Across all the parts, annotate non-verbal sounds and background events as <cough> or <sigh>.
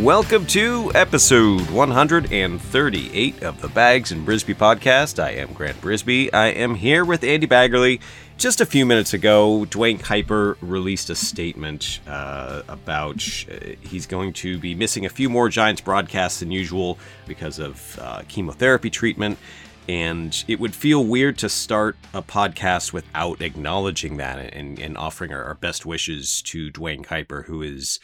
Welcome to episode 138 of the Bags and Brisbee podcast. I am Grant Brisbee. I am here with Andy Baggerly. Just a few minutes ago, Duane Kuiper released a statement uh, about uh, he's going to be missing a few more Giants broadcasts than usual because of uh, chemotherapy treatment. And it would feel weird to start a podcast without acknowledging that and, and offering our, our best wishes to Duane Kuiper, who is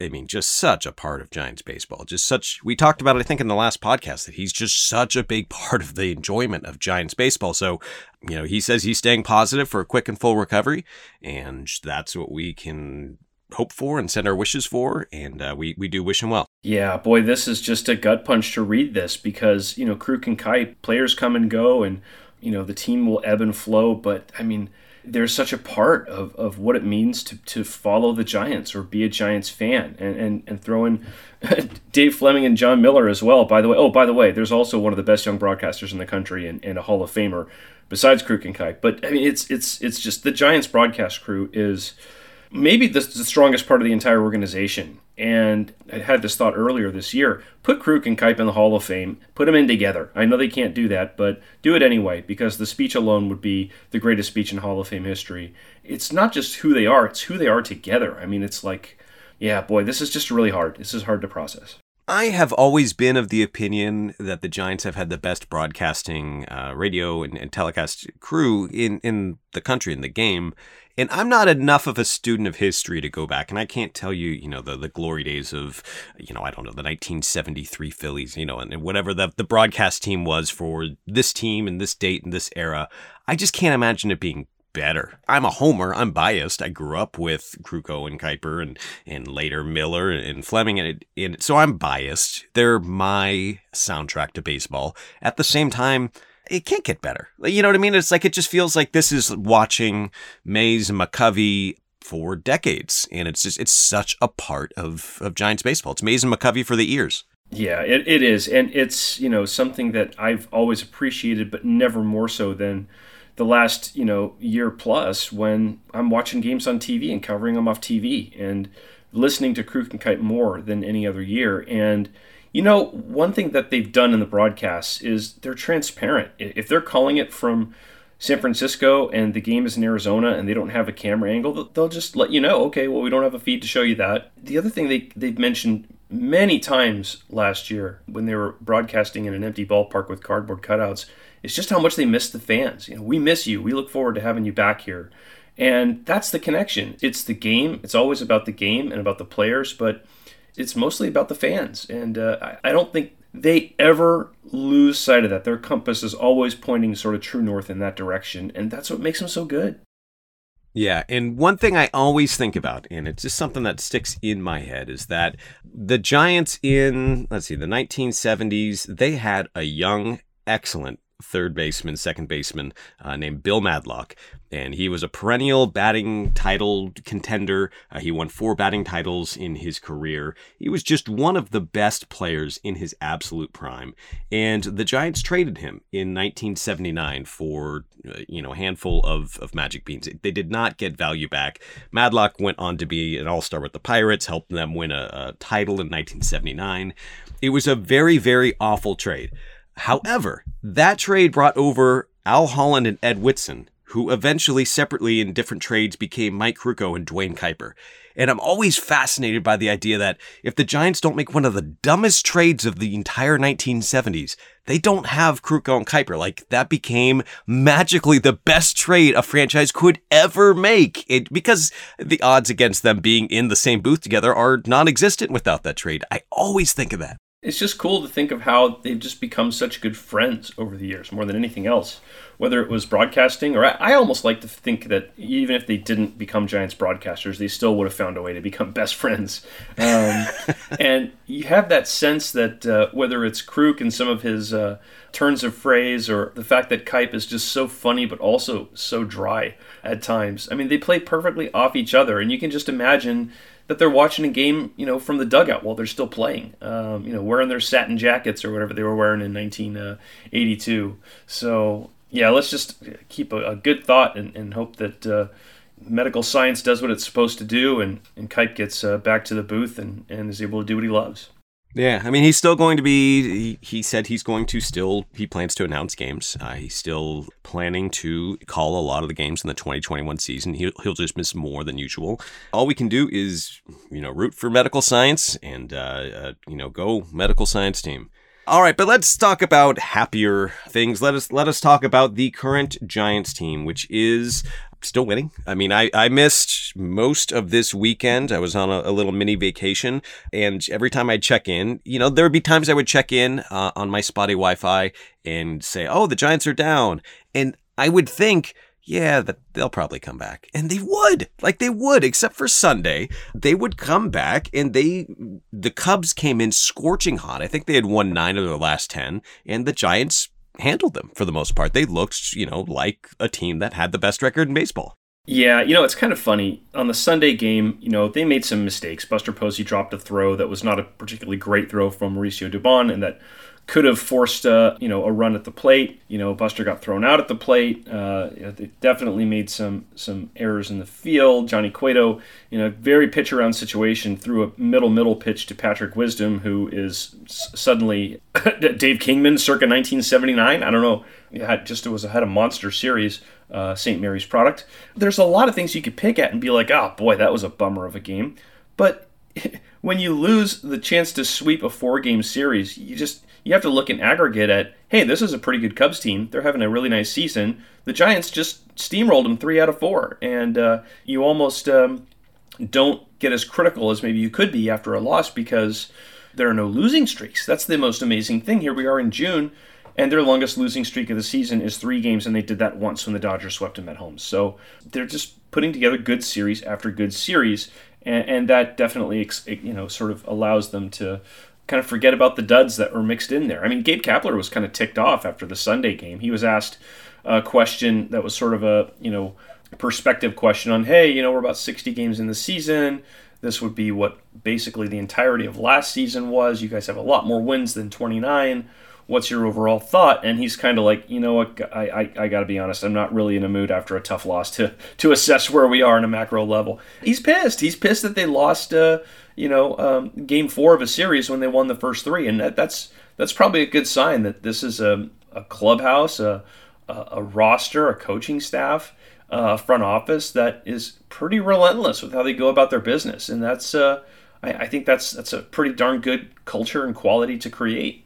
I mean, just such a part of Giants baseball. Just such, we talked about it, I think, in the last podcast, that he's just such a big <laughs> part of the enjoyment of Giants baseball. So, you know, he says he's staying positive for a quick and full recovery, and that's what we can hope for and send our wishes for. And uh, we, we do wish him well. Yeah, boy, this is just a gut punch to read this because, you know, Kruk and Kuip, players come and go, and, you know, the team will ebb and flow. But, I mean, they're such a part of, of what it means to, to follow the Giants or be a Giants fan and, and, and throw in <laughs> Dave Fleming and Jon Miller as well, by the way. Oh, by the way, there's also one of the best young broadcasters in the country and, and a Hall of Famer besides Kruk and Kuip. But I mean it's it's it's just the Giants broadcast crew is maybe the, the strongest part of the entire organization. And I had this thought earlier this year. Put Kruk and Kuip in the Hall of Fame. Put them in together. I know they can't do that, but do it anyway because the speech alone would be the greatest speech in Hall of Fame history. It's not just who they are; it's who they are together. I mean, it's like, yeah, boy, this is just really hard. This is hard to process. I have always been of the opinion that the Giants have had the best broadcasting, uh, radio, and, and telecast crew in, in the country, in the game. And I'm not enough of a student of history to go back, and I can't tell you, you know, the, the glory days of, you know, I don't know, the 1973 Phillies, you know, and, and whatever the, the broadcast team was for this team and this date and this era. I just can't imagine it being better. I'm a homer. I'm biased. I grew up with Krukow and Kuiper and, and later Miller and Fleming. And, and so I'm biased. They're my soundtrack to baseball. At the same time, it can't get better. You know what I mean? It's like it just feels like this is watching Mays and McCovey for decades, and it's just it's such a part of of Giants baseball. It's Mays and McCovey for the ears. Yeah, it, it is, and it's you know something that I've always appreciated, but never more so than the last you know year plus when I'm watching games on TV and covering them off TV and listening to Kruk and Kuip more than any other year, and you know, one thing that they've done in the broadcasts is they're transparent. If they're calling it from San Francisco and the game is in Arizona and they don't have a camera angle, they'll just let you know, okay, well, we don't have a feed to show you that. The other thing they, they've mentioned many times last year when they were broadcasting in an empty ballpark with cardboard cutouts is just how much they miss the fans. You know, we miss you. We look forward to having you back here. And that's the connection. It's the game. It's always about the game and about the players, but – it's mostly about the fans, and uh, I, I don't think they ever lose sight of that. Their compass is always pointing sort of true north in that direction, and that's what makes them so good. Yeah, and one thing I always think about, and it's just something that sticks in my head, is that the Giants in, let's see, the 1970s, they had a young, excellent third baseman, second baseman uh, named Bill Madlock. And he was a perennial batting title contender. Uh, he won four batting titles in his career. He was just one of the best players in his absolute prime. And the Giants traded him in 1979 for, uh, you know, a handful of, of magic beans. They did not get value back. Madlock went on to be an all star with the Pirates, helped them win a, a title in 1979. It was a very, very awful trade. However, that trade brought over Al Holland and Ed Whitson, who eventually separately in different trades became Mike Krukow and Duane Kuiper. And I'm always fascinated by the idea that if the Giants don't make one of the dumbest trades of the entire 1970s, they don't have Krukow and Kuiper. Like that became magically the best trade a franchise could ever make. It because the odds against them being in the same booth together are non-existent without that trade. I always think of that. It's just cool to think of how they've just become such good friends over the years, more than anything else. Whether it was broadcasting, or I, I, almost like to think that even if they didn't become Giants broadcasters, they still would have found a way to become <laughs> best friends. Um, <laughs> and you have that sense that uh, whether it's Kruk and some of his uh, turns of phrase, or the fact that Kuip is just so funny but also so dry at times. I mean, they play perfectly off each other, and you can just imagine that they're watching a game, you know, from the dugout while they're still playing, um, you know, wearing their satin jackets or whatever they were wearing in 1982. So, yeah, let's just keep a, a good thought and, and hope that uh, medical science does what it's supposed to do and, and gets uh, back to the booth and, and is able to do what he loves. Yeah, I mean, he's still going to be. He, he said he's going to still. He plans to announce games. Uh, he's still planning to call a lot of the games in the 2021 season. He'll, he'll just miss more than usual. All we can do is, you know, root for medical science and, uh, uh, you know, go medical science team. All right, but let's talk about happier things. Let us let us talk about the current Giants team, which is still winning. I mean, I, I missed most of this weekend. I was on a, a, little mini vacation, and every time I'd check in, you know, there would be times I would check in uh, on my spotty Wi Fi and say, oh, the Giants are down. And I would think, yeah, that they'll probably come back. And they would. Like they would, except for Sunday. They would come back and they the Cubs came in scorching hot. I think they had won 9 of their last 10 and the Giants handled them for the most part. They looked, you know, like a team that had the best record in baseball. Yeah, you know, it's kind of funny. On the Sunday game, you know, they made some mistakes. Buster Posey dropped a throw that was not a particularly great throw from Mauricio Dubon, and that could have forced a you know a run at the plate. You know, Buster got thrown out at the plate. Uh, definitely made some some errors in the field. Johnny Cueto, you know, very pitch around situation, threw a middle middle pitch to Patrick Wisdom, who is suddenly <laughs> Dave Kingman, circa 1979. I don't know, had just it was had a monster series. Uh, St. Mary's product. There's a lot of things you could pick at and be like, oh boy, that was a bummer of a game. But <laughs> when you lose the chance to sweep a four game series, you just you have to look in aggregate at, hey, this is a pretty good Cubs team. They're having a really nice season. The Giants just steamrolled them three out of four, and uh, you almost um, don't get as critical as maybe you could be after a loss because there are no losing streaks. That's the most amazing thing. Here we are in June, and their longest losing streak of the season is three games, and they did that once when the Dodgers swept them at home. So they're just putting together good series after good series, and, and that definitely you know sort of allows them to kind of forget about the duds that were mixed in there. I mean, Gabe Kapler was kind of ticked off after the Sunday game. He was asked a question that was sort of a, you know, perspective question on, hey, you know, we're about 60 games in the season. This would be what basically the entirety of last season was. You guys have a lot more wins than 29. What's your overall thought? And he's kind of like, you know what, I, I, I got to be honest, I'm not really in a mood after a tough loss to, to assess where we are in a macro level. He's pissed. He's pissed that they lost. Uh, you know, um, game four of a series when they won the first three, and that, that's that's probably a good sign that this is a, a clubhouse, a, a, a roster, a coaching staff, uh, a front office that is pretty relentless with how they go about their business, and that's uh, I, I think that's that's a pretty darn good culture and quality to create.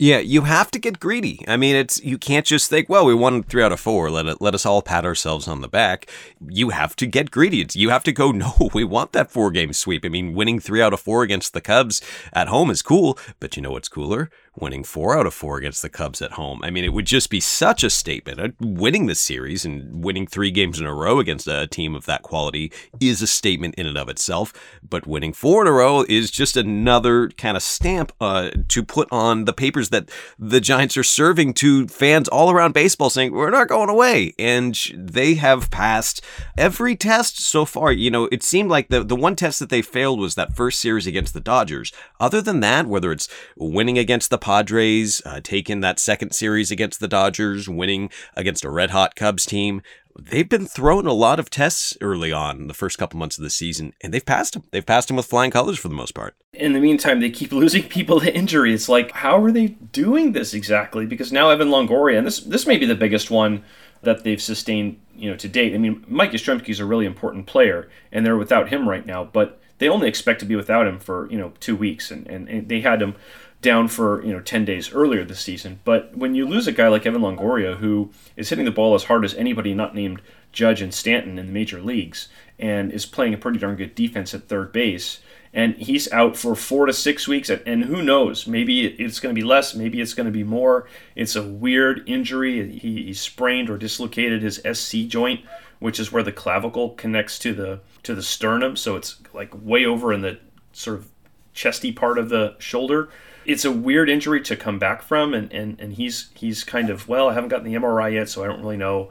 Yeah, you have to get greedy. I mean, it's you can't just think, well, we won three out of four. Let it, let us all pat ourselves on the back. You have to get greedy. It's, you have to go, <laughs> no, we want that four game sweep. I mean, winning three out of four against the Cubs at home is cool, but you know what's cooler? Winning four out of four against the Cubs at home. I mean, it would just be such a statement. Uh, winning the series and winning three games in a row against a team of that quality is a statement in and of itself. But winning four in a row is just another kind of stamp uh, to put on the papers that the Giants are serving to fans all around baseball, saying we're not going away. And they have passed every test so far. You know, it seemed like the the one test that they failed was that first series against the Dodgers. Other than that, whether it's winning against the Padres, uh, taking that second series against the Dodgers, winning against a red hot Cubs team. They've been throwing a lot of tests early on the first couple months of the season, and they've passed them. They've passed them with flying colors for the most part. In the meantime, they keep <laughs> losing people to injury. It's like, how are they doing this exactly? Because now Evan Longoria, and this this may be the biggest one that they've sustained, you know, to date. I mean, Mike Yastrzemski is a really important player, and they're without him right now. But they only expect to be without him for you know two weeks, and, and, and they had him down for you know 10 days earlier this season. But when you lose a guy like Evan Longoria, who is hitting the ball as hard as anybody not named Judge and Stanton in the major leagues, and is playing a pretty darn good defense at third base, and he's out for four to six weeks, and who knows? Maybe it's going to be less, maybe it's going to be more. It's a weird injury. He, he sprained or dislocated his SC joint, which is where the clavicle connects to the to the sternum, so it's like way over in the sort of chesty part of the shoulder it's a weird injury to come back from, and, and, and he's he's kind of well, I haven't gotten the MRI yet, so I don't really know.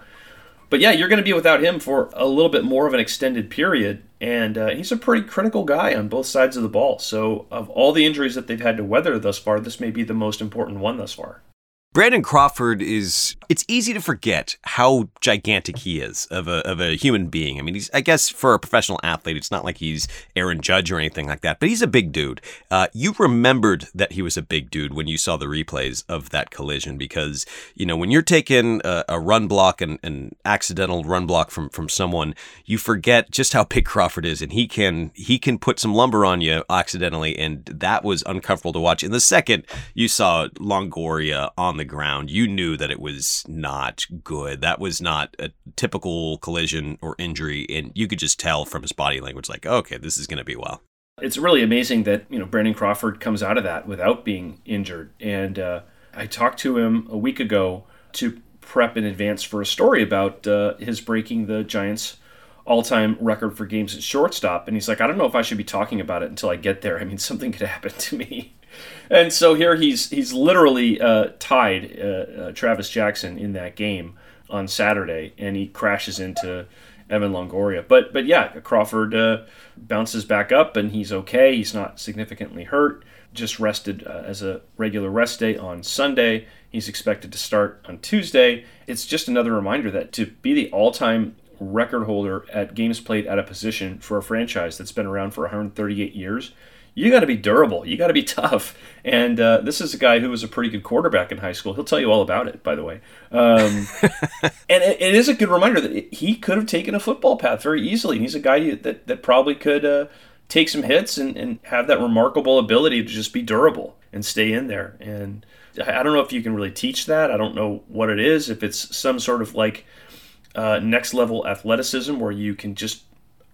But yeah, you're going to be without him for a little bit more of an extended period, and uh, he's a pretty critical guy on both sides of the ball. So of all the injuries that they've had to weather thus far, this may be the most important one thus far. Brandon Crawford is it's easy to forget how gigantic he is of a of a human being. I mean, he's I guess for a professional athlete, it's not like he's Aaron Judge or anything like that, but he's a big dude. Uh, you remembered that he was a big dude when you saw the replays of that collision because you know when you're taking a, a run block and an accidental run block from from someone, you forget just how big Crawford is, and he can he can put some lumber on you accidentally, and that was uncomfortable to watch. In the second, you saw Longoria on the ground, you knew that it was not good. That was not a typical collision or injury, and you could just tell from his body language, like, okay, this is going to be well. It's really amazing that you know Brandon Crawford comes out of that without being injured. And uh, I talked to him a week ago to prep in advance for a story about uh, his breaking the Giants' all-time record for games at shortstop. And he's like, I don't know if I should be talking about it until I get there. I mean, something could happen to me and so here he's he's literally uh, tied uh, uh, Travis Jackson in that game on Saturday, and he crashes into Evan Longoria. But but yeah, Crawford uh, bounces back up, and he's okay. He's not significantly hurt. Just rested uh, as a regular rest day on Sunday. He's expected to start on Tuesday. It's just another reminder that to be the all-time record holder at games played at a position for a franchise that's been around for 138 years you got to be durable. You got to be <laughs> tough. And uh, this is a guy who was a pretty good quarterback in high school. He'll tell you all about it, by the way. Um, <laughs> and it, it is a good reminder that he could have taken a football path very easily. And he's a guy that, that probably could uh, take some hits and, and have that remarkable ability to just be durable and stay in there. And I don't know if you can really teach that. I don't know what it is. If it's some sort of like uh, next level athleticism where you can just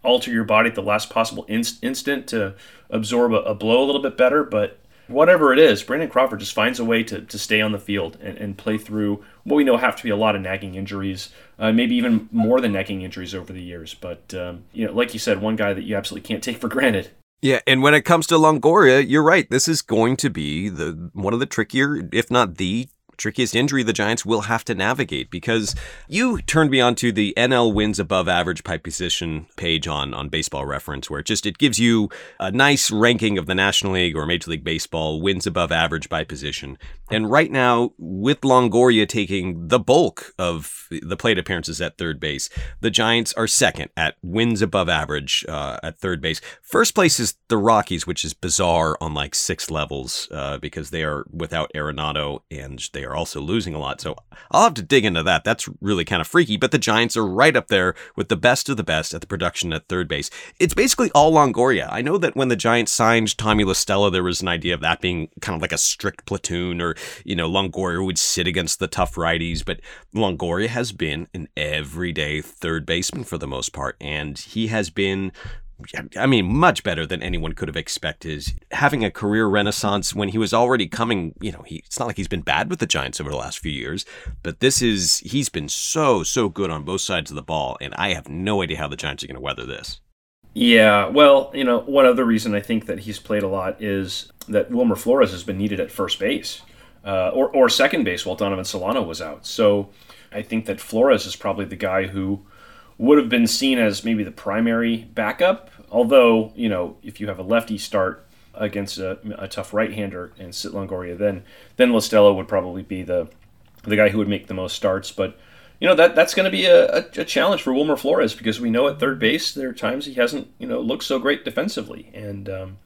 alter your body at the last possible instant to absorb a, a, blow a little bit better. But whatever it is, Brandon Crawford just finds a way to, to stay on the field and, and play through what we know have to be a lot of nagging injuries, uh, maybe even more than nagging injuries over the years. But, um, you know, like you said, one guy that you absolutely can't take for granted. Yeah, and when it comes to Longoria, you're right. This is going to be the one of the trickier, if not the trickiest injury the Giants will have to navigate because you turned me on to the NL wins above average by position page on on Baseball Reference where it just it gives you a nice ranking of the National League or Major League Baseball wins above average by position. And right now with Longoria taking the bulk of the plate appearances at third base, the Giants are second at wins above average uh, at third base. First place is the Rockies, which is bizarre on like six levels uh, because they are without Arenado and they they are also losing a lot. So I'll have to dig into that. That's really kind of freaky. But the Giants are right up there with the best of the best at the production at third base. It's basically all Longoria. I know that when the Giants signed Tommy La Stella, there was an idea of that being kind of like a strict platoon, or you know, Longoria would sit against the tough righties. But Longoria has been an everyday third baseman for the most part, and he has been I mean, much better than anyone could have expected. Having a career renaissance when he was already coming, you know, he, it's not like he's been bad with the Giants over the last few years, but this is, he's been so, so good on both sides of the ball, and I have no idea how the Giants are going to weather this. Yeah, well, you know, one other reason I think that he's played a lot is that Wilmer Flores has been needed at first base uh, or, or second base while Donovan Solano was out. So I think that Flores is probably the guy who would have been seen as maybe the primary backup. Although, you know, if you have a lefty start against a, a tough right-hander and sit Longoria, then then La Stella would probably be the the guy who would make the most starts. But you know that that's going to be a, a, a, challenge for Wilmer Flores because we know at third base there are times he hasn't you know looked so great defensively. And um,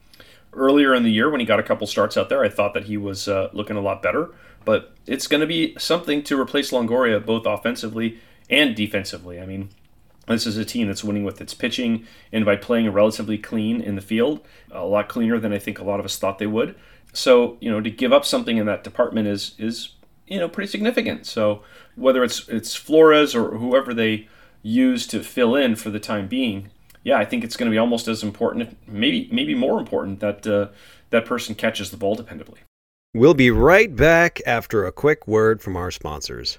earlier in the year when he got a couple starts out there, I thought that he was uh, looking a lot better. But it's going to be something to replace Longoria both offensively and defensively. I mean, this is a team that's winning with its pitching and by playing relatively clean in the field, a lot cleaner than I think a lot of us thought they would. So, you know, to give up something in that department is is you know pretty significant. So whether it's it's Flores or whoever they use to fill in for the time being, yeah, I think it's going to be almost as important, maybe maybe more important that uh, that person catches the ball dependably. We'll be right back after a quick word from our sponsors.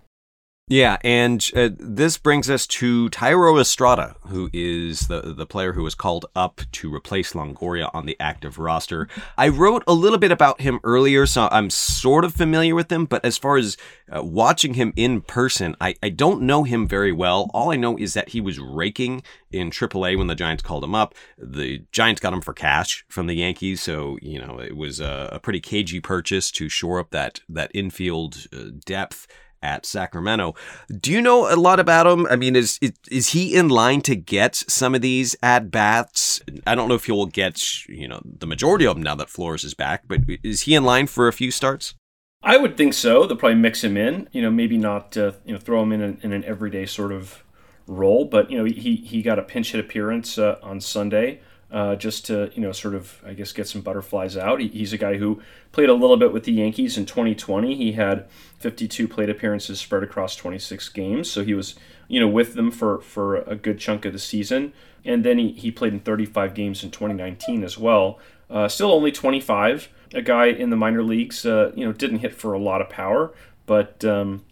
Yeah, and uh, this brings us to Thairo Estrada, who is the the player who was called up to replace Longoria on the active roster. I wrote a little bit about him earlier, so I'm sort of familiar with him, but as far as uh, watching him in person, I, I don't know him very well. All I know is that he was raking in AAA when the Giants called him up. The Giants got him for cash from the Yankees, so you know it was a, a pretty cagey purchase to shore up that that infield uh, depth at Sacramento. Do you know a lot about him? I mean, is is he in line to get some of these at bats? I don't know if he will get you know the majority of them now that Flores is back, but is he in line for a few starts? I would think so. They'll probably mix him in. You know, maybe not uh, you know throw him in an, in an everyday sort of role, but you know he he got a pinch hit appearance uh, on Sunday uh, just to you know sort of I guess get some butterflies out. He, he's a guy who played a little bit with the Yankees in 2020. He had 52 plate appearances spread across 26 games, so he was you know with them for for a good chunk of the season. And then he, he played in 35 games in 2019 as well. Uh, still only 25. A guy in the minor leagues, uh, you know, didn't hit for a lot of power, but um,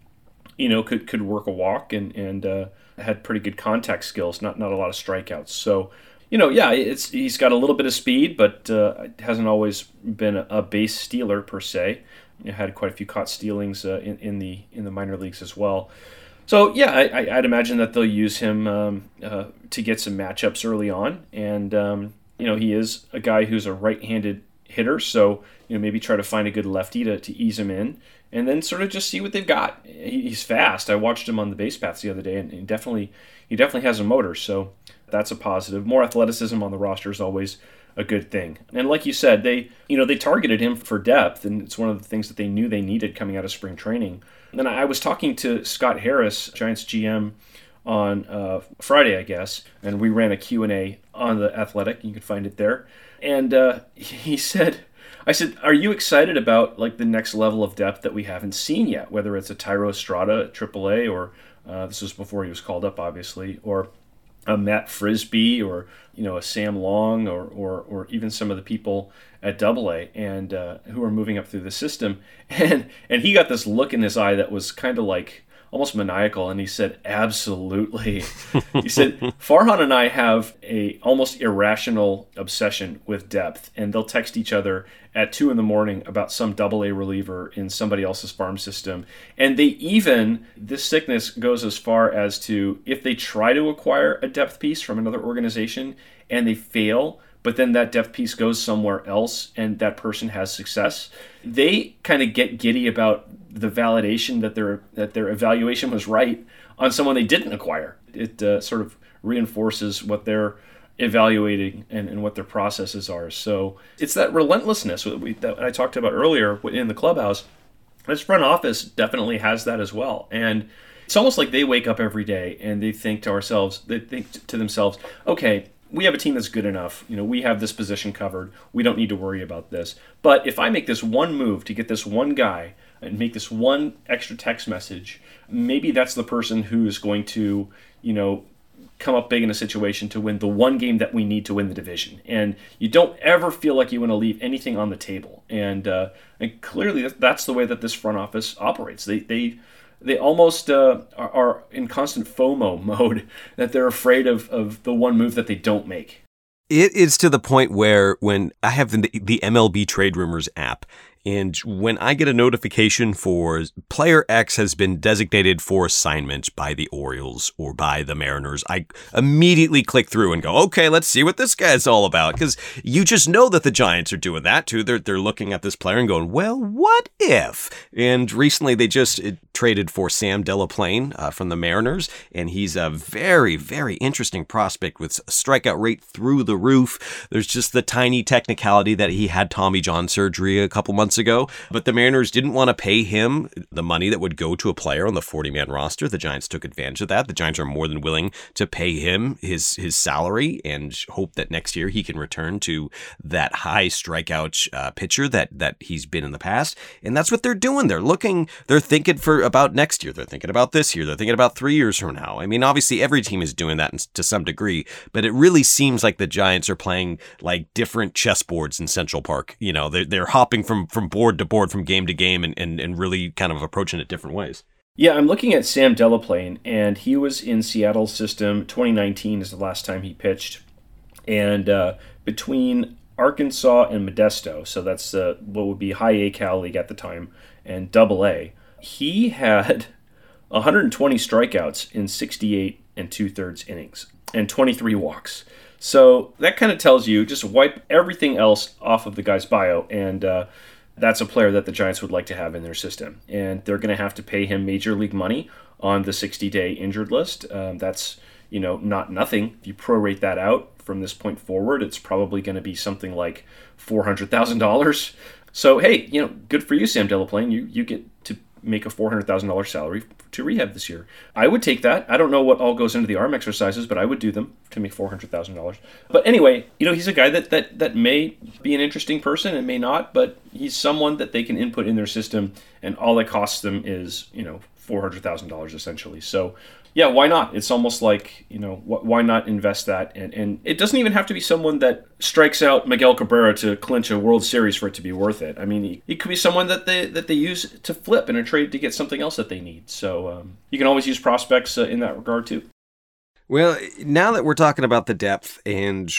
you know could could work a walk and and uh, had pretty good contact skills. Not not a lot of strikeouts. So you know, yeah, it's he's got a little bit of speed, but uh, hasn't always been a, base stealer per se. You had quite a few caught stealings uh, in, in the in the minor leagues as well. So yeah, I, would imagine that they'll use him um, uh, to get some matchups early on, and um, you know he is a guy who's a right-handed hitter, so you know maybe try to find a good lefty to, to ease him in, and then sort of just see what they've got. he's fast. I watched him on the base paths the other day, and he definitely he definitely has a motor. So that's a positive. More athleticism on the roster is always a good thing. And like you said, they you know they targeted him for depth, and it's one of the things that they knew they needed coming out of spring training. And I was talking to Scott Harris, Giants GM, on uh, Friday, I guess, and we ran a Q and A on the Athletic. You can find it there. And uh, he said, I said, "Are you excited about like the next level of depth that we haven't seen yet? Whether it's a Thairo Estrada at AAA or uh, this was before he was called up, obviously, or a Matt Frisbee or you know a Sam Long or or, or even some of the people at Double A and uh, who are moving up through the system <laughs> and and he got this look in his eye that was kind of like almost maniacal and he said absolutely. <laughs> He said farhan and i have a almost irrational obsession with depth and they'll text each other at two in the morning about some double a reliever in somebody else's farm system. And they even this sickness goes as far as to if they try to acquire a depth piece from another organization and they fail but then that depth piece goes somewhere else and that person has success they kind of get giddy about the validation that their that their evaluation was right on someone they didn't acquire. It uh, sort of reinforces what they're evaluating and, and what their processes are. So it's that relentlessness that, we, that I talked about earlier in the clubhouse. This front office definitely has that as well. And it's almost like they wake up every day and they think to ourselves, they think to themselves, okay, we have a team that's good enough. You know, we have this position covered. We don't need to worry about this. But if I make this one move to get this one guy and make this one extra text message, maybe that's the person who is going to, you know, come up big in a situation to win the one game that we need to win the division. And you don't ever feel like you want to leave anything on the table. And uh, and clearly that's the way that this front office operates. They they they almost uh, are, are, in constant FOMO <laughs> mode that they're afraid of, of the one move that they don't make. It is to the point where when I have the, the MLB Trade Rumors app, and when I get a notification for player X has been designated for assignment by the Orioles or by the Mariners, I immediately click through and go, okay, let's see what this guy's all about. Because you just know that the Giants are doing that too. They're, they're looking at this player and going, well, what if? And recently they just traded for Sam Delaplane uh, from the Mariners, and he's a very, very interesting prospect with a strikeout rate through the roof. There's just the tiny technicality that he had Tommy John surgery a couple months months ago, but the Mariners didn't want to pay him the money that would go to a player on the 40 man roster. The Giants took advantage of that. The Giants are more than willing to pay him his his salary and hope that next year he can return to that high strikeout uh, pitcher that that he's been in the past. And that's what they're doing. They're looking, they're thinking for about next year. They're thinking about this year. They're thinking about three years from now. I mean, obviously every team is doing that to some degree, but it really seems like the Giants are playing like different chessboards in Central Park. You know, they're, they're hopping from from board to board, from game to game, and, and, and really kind of approaching it different ways. Yeah, I'm looking at Sam Delaplane, and he was in Seattle's system. 2019 is the last time he pitched, and uh, between Arkansas and Modesto, so that's uh, what would be high A Cal league at the time, and Double A, he had <laughs> 120 strikeouts in 68 and two thirds innings and 23 walks. So that kind of tells you just wipe everything else off of the guy's bio, and uh, that's a player that the Giants would like to have in their system. And they're going to have to pay him major league money on the 60 day injured list. Um, that's you know not nothing. If you prorate that out from this point forward, it's probably going to be something like four hundred thousand dollars. So hey, you know, good for you, Sam Delaplane. You you get to make a $400,000 salary to rehab this year. I would take that. I don't know what all goes into the arm exercises, but I would do them to make $400,000. But anyway, you know, he's a guy that, that, that may be an interesting person and may not, but he's someone that they can input in their system and all it costs them is, you know, $400,000 essentially. So yeah, why not? It's almost like you know, wh- why not invest that? And and it doesn't even have to be someone that strikes out Miguel Cabrera to clinch a World Series for it to be worth it. I mean, it could be someone that they that they use to flip in a trade to get something else that they need. So um, you can always use prospects uh, in that regard too. Well, now that we're talking about the depth, and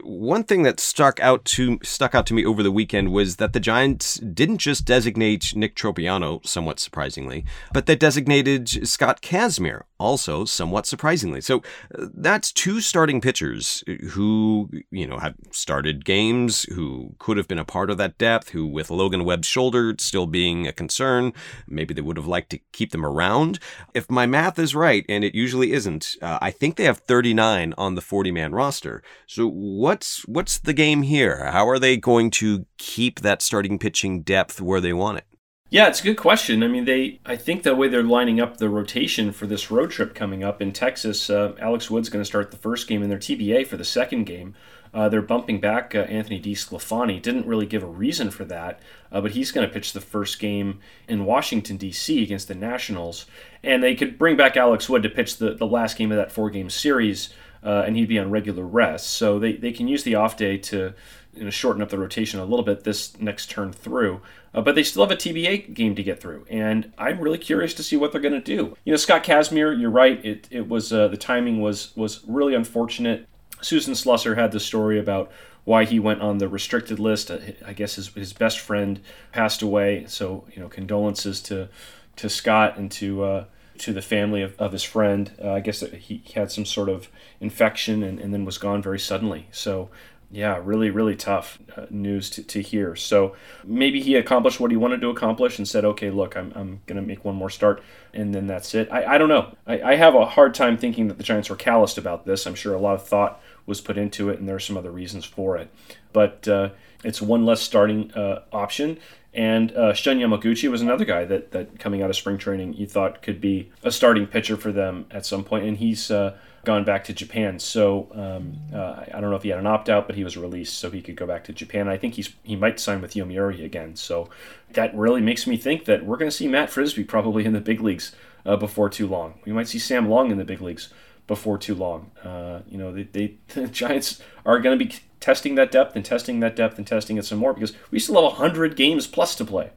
one thing that stuck out to stuck out to me over the weekend was that the Giants didn't just designate Nick Tropeano, somewhat surprisingly, but they designated Scott Kazmir, also somewhat surprisingly. So uh, that's two starting pitchers who you know have started games, who could have been a part of that depth, who with Logan Webb's shoulder still being a concern, maybe they would have liked to keep them around. If my math is right, and it usually isn't, uh, I think think they have 39 on the 40 man roster. So what's what's the game here? How are they going to keep that starting pitching depth where they want it? Yeah, it's a good question. I mean, they I think the way they're lining up the rotation for this road trip coming up in Texas, uh, Alex Wood's going to start the first game in their TBA for the second game. Uh, they're bumping back uh, Anthony DeSclafani. Didn't really give a reason for that, uh, but he's going to pitch the first game in Washington, D.C. against the Nationals. And they could bring back Alex Wood to pitch the, the last game of that four game series, uh, and he'd be on regular rest. So they, they can use the off day to you know, shorten up the rotation a little bit this next turn through. Uh, but they still have a TBA game to get through, and I'm really curious to see what they're going to do. You know, Scott Kazmir, you're right. It, it was uh, the timing was was really unfortunate. Susan Slusser had the story about why he went on the restricted list. Uh, I guess his, his best friend passed away, so you know condolences to to Scott and to uh, to the family of, of his friend. Uh, I guess he had some sort of infection and, and then was gone very suddenly. So yeah, really, really tough uh, news to, to hear. So maybe he accomplished what he wanted to accomplish and said, okay, look, I'm, I'm going to make one more start, and then that's it. I, I don't know. I, I have a hard time thinking that the Giants were calloused about this. I'm sure a lot of thought was put into it, and there are some other reasons for it. But uh, it's one less starting uh, option. And uh, Shun Yamaguchi was another guy that, that coming out of spring training you thought could be a starting pitcher for them at some point, and he's uh, gone back to Japan. So um, uh, I don't know if he had an opt out, but he was released, so he could go back to Japan. I think he's he might sign with Yomiuri again. So that really makes me think that we're going to see Matt Frisbee probably in the big leagues uh, before too long. We might see Sam Long in the big leagues before too long. Uh, you know, they, they, <laughs> the Giants are going to be testing that depth and testing that depth and testing it some more because we still have 100 games plus to play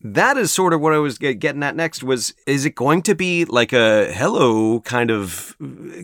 that is sort of what I was getting at next was is it going to be like a hello kind of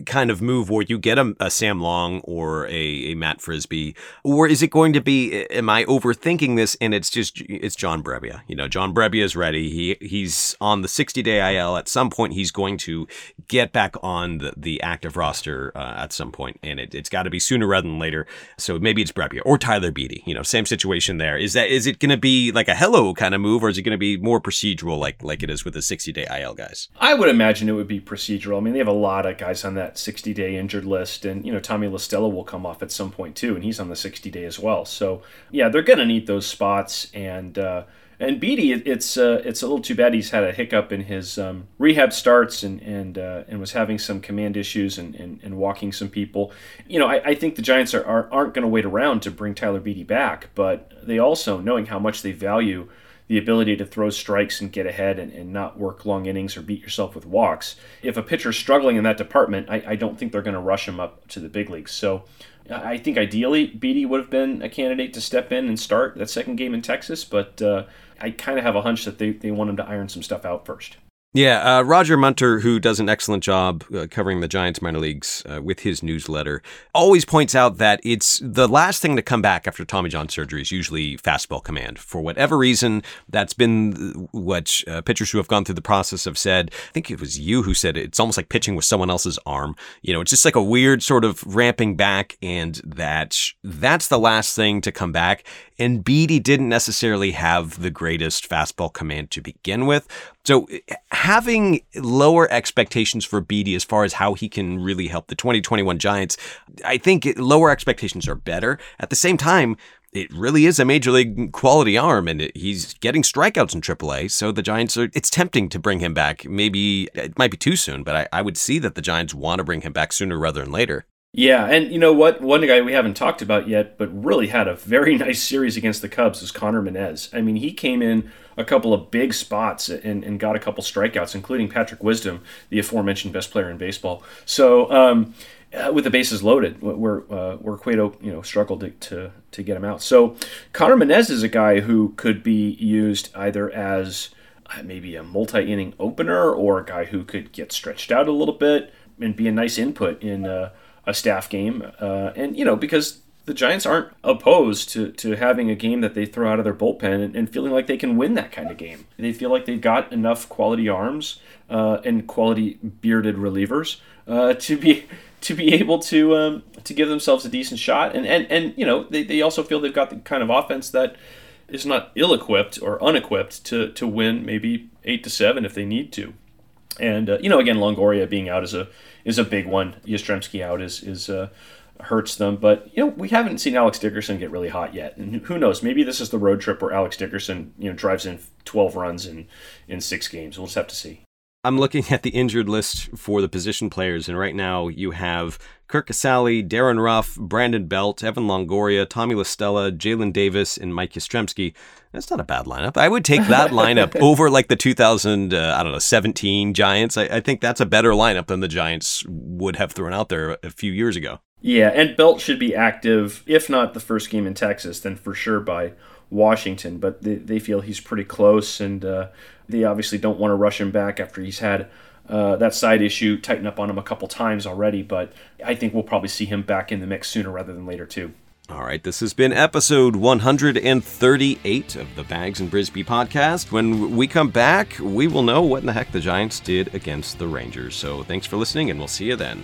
kind of move where you get a, a Sam Long or a, a, Matt Frisbee? Or is it going to be am I overthinking this and it's just it's John Brebbia? You know John Brebbia is ready. He he's on the 60 day IL at some point he's going to get back on the, the active roster uh, at some point and it, it's got to be sooner rather than later. So maybe it's Brebbia or Tyler Beede you know same situation there. Is that is it going to be like a hello kind of move or is it going to be more procedural like like it is with the 60 day IL guys? I would imagine it would be procedural. I mean, they have a lot of guys on that 60 day injured list, and you know Tommy La Stella will come off at some point too, and he's on the 60 day as well. So yeah, they're going to need those spots and. Uh, and Beede, it's uh, it's a little too bad he's had a hiccup in his um, rehab starts and and uh, and was having some command issues and, and, and walking some people. You know, I, I think the Giants are, are aren't going to wait around to bring Tyler Beede back, but they also knowing how much they value the ability to throw strikes and get ahead and, and not work long innings or beat yourself with walks. If a pitcher's struggling in that department, I, I don't think they're going to rush him up to the big leagues. So I think ideally Beede would have been a candidate to step in and start that second game in Texas, but uh, I kind of have a hunch that they, they want him to iron some stuff out first. Yeah, uh, Roger Munter, who does an excellent job uh, covering the Giants minor leagues uh, with his newsletter, always points out that it's the last thing to come back after Tommy John surgery is usually fastball command. For whatever reason, that's been what uh, pitchers who have gone through the process have said. I think it was you who said it. It's almost like pitching with someone else's arm. You know, it's just like a weird sort of ramping back, and that that's the last thing to come back. And Beede didn't necessarily have the greatest fastball command to begin with. So having lower expectations for Beede as far as how he can really help the 2021 Giants, I think lower expectations are better. At the same time, it really is a major league quality arm, and he's getting strikeouts in AAA. So the Giants are. It's tempting to bring him back. Maybe it might be too soon, but I, I would see that the Giants want to bring him back sooner rather than later. Yeah, and you know what? One guy we haven't talked about yet, but really had a very <laughs> nice series against the Cubs is Connor Menez. I mean, he came in a couple of big spots and, and got a couple strikeouts, including Patrick Wisdom, the aforementioned best player in baseball. So um, uh, with the bases loaded, where uh, where Cueto you know struggled to, to, to get him out. So Connor Menez is a guy who could be used either as uh, maybe a multi-inning opener or a guy who could get stretched out a little bit and be a nice input in. Uh, a staff game, uh, and you know because the Giants aren't opposed to, to having a game that they throw out of their bullpen and, and feeling like they can win that kind of game. They feel like they've got enough quality arms uh, and quality bearded relievers uh, to be <laughs> to be able to um, to give themselves a decent shot. And and, and you know they, they also feel they've got the kind of offense that is not ill equipped or unequipped to to win maybe eight to seven if they need to. And uh, you know again Longoria being out is a is a big one. Yastrzemski out is is uh, hurts them, but you know we haven't seen Alex Dickerson get really hot yet, and who knows? Maybe this is the road trip where Alex Dickerson you know drives in 12 runs in in six games. We'll just have to see. I'm looking at the injured list for the position players, and right now you have Curt Casali, Darin Ruf, Brandon Belt, Evan Longoria, Tommy La Stella, Jaylin Davis, and Mike Yastrzemski. That's not a bad lineup. I would take that lineup <laughs> over like the 2000, uh, I don't know, 17 Giants. I, I think that's a better lineup than the Giants would have thrown out there a few years ago. Yeah, and Belt should be active, if not the first game in Texas, then for sure by Washington. But they, they feel he's pretty close, and uh, they obviously don't want to rush him back after he's had uh, that side issue tighten up on him a couple times already. But I think we'll probably see him back in the mix sooner rather than later, too. All right, this has been episode 138 of the Bags and Brisbee podcast. When we come back, we will know what in the heck the Giants did against the Rangers. So thanks for listening, and we'll see you then.